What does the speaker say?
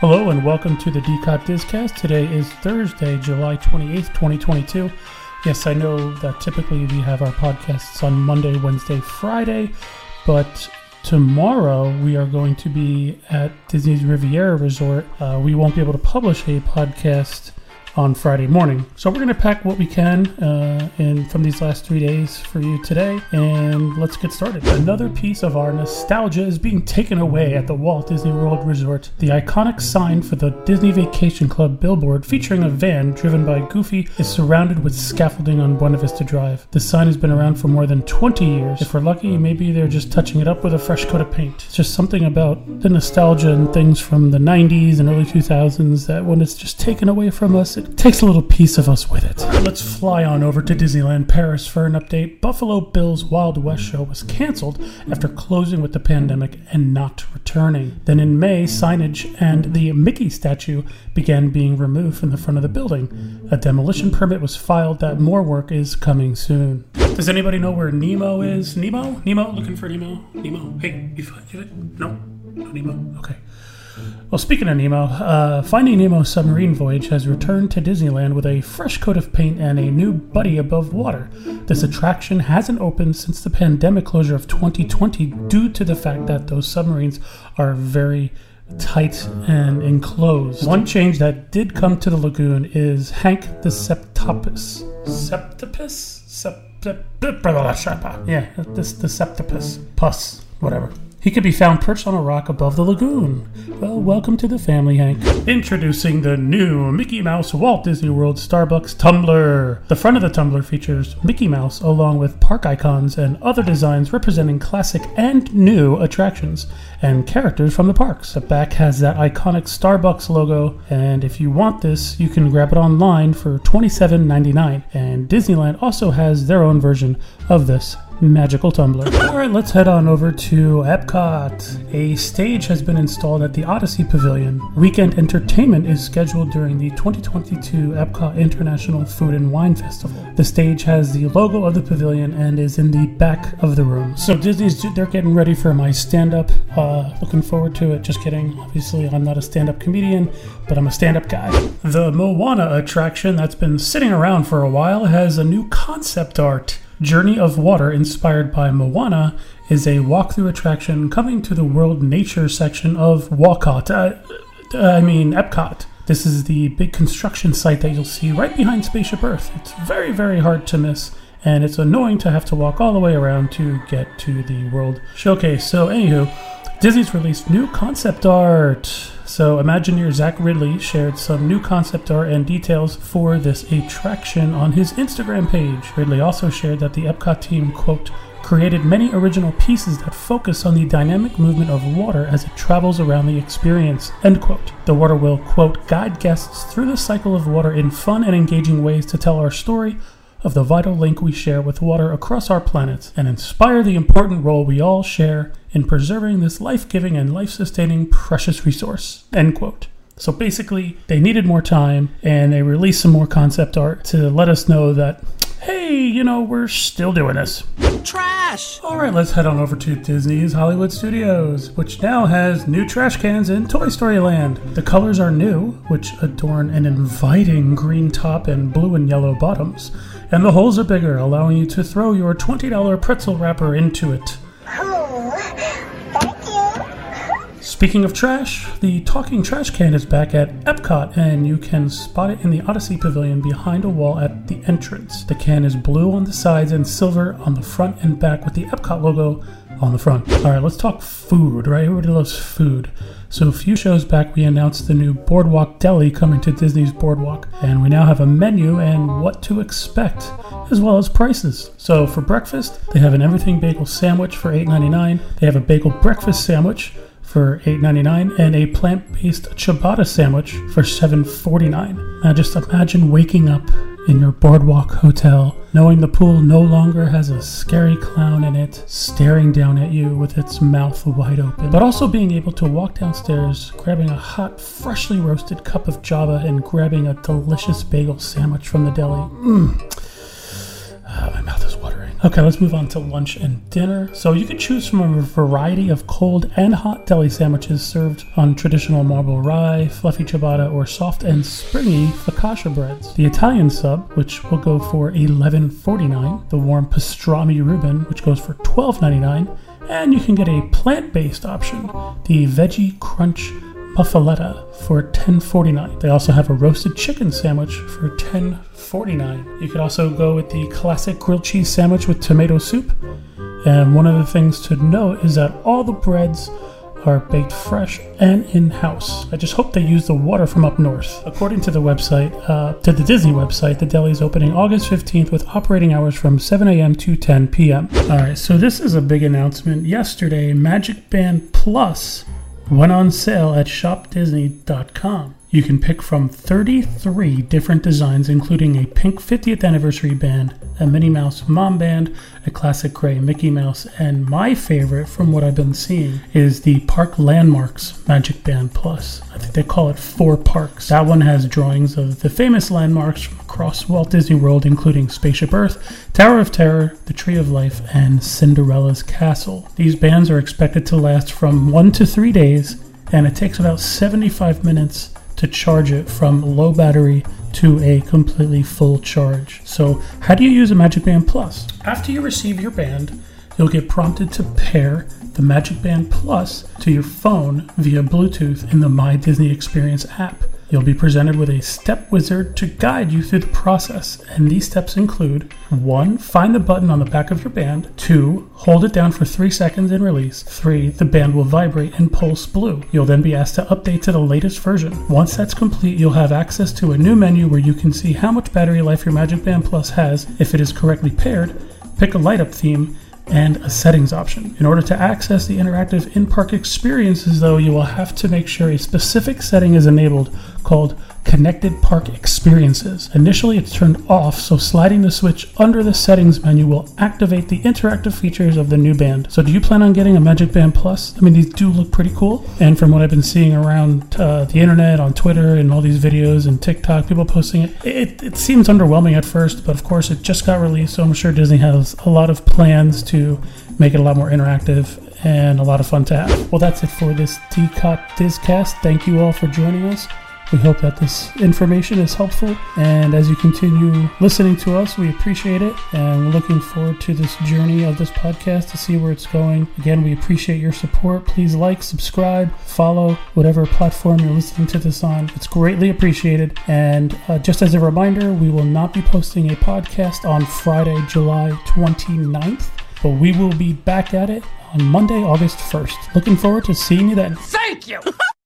Hello and welcome to the DCOT Discast. Today is Thursday, July 28th, 2022. Yes, I know that typically we have our podcasts on Monday, Wednesday, Friday, but tomorrow we are going to be at Disney's Riviera Resort. Uh, we won't be able to publish a podcast on Friday morning. So we're going to pack what we can uh, in from these last three days for you today, and let's get started. Another piece of our nostalgia is being taken away at the Walt Disney World Resort. The iconic sign for the Disney Vacation Club billboard featuring a van driven by Goofy is surrounded with scaffolding on Buena Vista Drive. The sign has been around for more than 20 years. If we're lucky, maybe they're just touching it up with a fresh coat of paint. It's just something about the nostalgia and things from the 90s and early 2000s that when it's just taken away from us, it takes a little piece of us with it. Let's fly on over to Disneyland Paris for an update. Buffalo Bill's Wild West show was canceled after closing with the pandemic and not returning. Then in May, signage and the Mickey statue began being removed from the front of the building. A demolition permit was filed that more work is coming soon. Does anybody know where Nemo is? Nemo? Nemo? Looking for Nemo? Nemo? Hey, you find it? No? No Nemo? Okay. Well, speaking of Nemo, uh, Finding Nemo submarine voyage has returned to Disneyland with a fresh coat of paint and a new buddy above water. This attraction hasn't opened since the pandemic closure of 2020 due to the fact that those submarines are very tight and enclosed. One change that did come to the lagoon is Hank the Septopus. Septopus? Sept- yeah, this the Septopus. Pus, whatever. He could be found perched on a rock above the lagoon. Well, welcome to the family, Hank. Introducing the new Mickey Mouse Walt Disney World Starbucks tumbler. The front of the tumbler features Mickey Mouse along with park icons and other designs representing classic and new attractions and characters from the parks. The back has that iconic Starbucks logo, and if you want this, you can grab it online for $27.99. And Disneyland also has their own version of this magical tumbler. Alright, let's head on over to Epcot. A stage has been installed at the Odyssey Pavilion. Weekend entertainment is scheduled during the 2022 Epcot International Food and Wine Festival. The stage has the logo of the pavilion and is in the back of the room. So Disney's they're getting ready for my stand-up. Uh, looking forward to it. Just kidding. Obviously, I'm not a stand-up comedian, but I'm a stand-up guy. The Moana attraction that's been sitting around for a while has a new concept art. Journey of Water, inspired by Moana, is a walkthrough attraction coming to the World Nature section of Walcott. Uh, I mean, Epcot. This is the big construction site that you'll see right behind Spaceship Earth. It's very, very hard to miss, and it's annoying to have to walk all the way around to get to the World Showcase. So, anywho, Disney's released new concept art. So, Imagineer Zach Riddley shared some new concept art and details for this attraction on his Instagram page. Riddley also shared that the Epcot team, quote, created many original pieces that focus on the dynamic movement of water as it travels around the experience, end quote. The water will, quote, guide guests through the cycle of water in fun and engaging ways to tell our story of the vital link we share with water across our planet and inspire the important role we all share in preserving this life giving and life sustaining precious resource. End quote. So basically, they needed more time and they released some more concept art to let us know that, hey, you know, we're still doing this. Trash! All right, let's head on over to Disney's Hollywood Studios, which now has new trash cans in Toy Story Land. The colors are new, which adorn an inviting green top and blue and yellow bottoms, and the holes are bigger, allowing you to throw your $20 pretzel wrapper into it. Speaking of trash, the talking trash can is back at Epcot, and you can spot it in the Odyssey Pavilion behind a wall at the entrance. The can is blue on the sides and silver on the front and back with the Epcot logo on the front. All right, let's talk food, right? Everybody loves food. So, a few shows back, we announced the new Boardwalk Deli coming to Disney's Boardwalk, and we now have a menu and what to expect, as well as prices. So, for breakfast, they have an everything bagel sandwich for $8.99. They have a bagel breakfast sandwich for $8.99 and a plant-based ciabatta sandwich for $7.49. Now just imagine waking up in your boardwalk hotel knowing the pool no longer has a scary clown in it staring down at you with its mouth wide open, but also being able to walk downstairs, grabbing a hot, freshly roasted cup of java and grabbing a delicious bagel sandwich from the deli. Mmm. Okay, let's move on to lunch and dinner. So you can choose from a variety of cold and hot deli sandwiches served on traditional marble rye, fluffy ciabatta, or soft and springy focaccia breads. The Italian sub, which will go for $11.49, the warm pastrami Reuben, which goes for $12.99, and you can get a plant-based option, the Veggie Crunch Muffaletta for $10.49. They also have a roasted chicken sandwich for $10.49. You could also go with the classic grilled cheese sandwich with tomato soup. And one of the things to note is that all the breads are baked fresh and in-house. I just hope they use the water from up north. According to the website, uh, to the Disney website, the deli is opening August 15th with operating hours from 7 a.m. to 10 p.m. All right, so this is a big announcement. Yesterday, Magic Band Plus went on sale at shopdisney.com. You can pick from 33 different designs, including a pink 50th anniversary band, a Minnie Mouse mom band, a classic gray Mickey Mouse, and my favorite from what I've been seeing is the Park Landmarks Magic Band Plus. I think they call it Four Parks. That one has drawings of the famous landmarks across Walt Disney World, including Spaceship Earth, Tower of Terror, the Tree of Life, and Cinderella's Castle. These bands are expected to last from one to three days, and it takes about 75 minutes to charge it from low battery to a completely full charge. So, how do you use a Magic Band Plus? After you receive your band, you'll get prompted to pair the Magic Band Plus to your phone via Bluetooth in the My Disney Experience app. You'll be presented with a step wizard to guide you through the process, and these steps include 1. Find the button on the back of your band, 2. Hold it down for 3 seconds and release, 3. The band will vibrate and pulse blue. You'll then be asked to update to the latest version. Once that's complete, you'll have access to a new menu where you can see how much battery life your Magic Band Plus has if it is correctly paired, pick a light up theme, and a settings option. In order to access the interactive in park experiences, though, you will have to make sure a specific setting is enabled called Connected Park Experiences. Initially, it's turned off, so sliding the switch under the settings menu will activate the interactive features of the new band. So, do you plan on getting a Magic Band Plus? I mean, these do look pretty cool. And from what I've been seeing around uh, the internet, on Twitter, and all these videos and TikTok, people posting it, it, it seems underwhelming at first, but of course, it just got released, so I'm sure Disney has a lot of plans to make it a lot more interactive and a lot of fun to have. Well, that's it for this DCOT Discast. Thank you all for joining us. We hope that this information is helpful. And as you continue listening to us, we appreciate it. And we're looking forward to this journey of this podcast to see where it's going. Again, we appreciate your support. Please like, subscribe, follow whatever platform you're listening to this on. It's greatly appreciated. And uh, just as a reminder, we will not be posting a podcast on Friday, July 29th, but we will be back at it on Monday, August 1st. Looking forward to seeing you then. Thank you!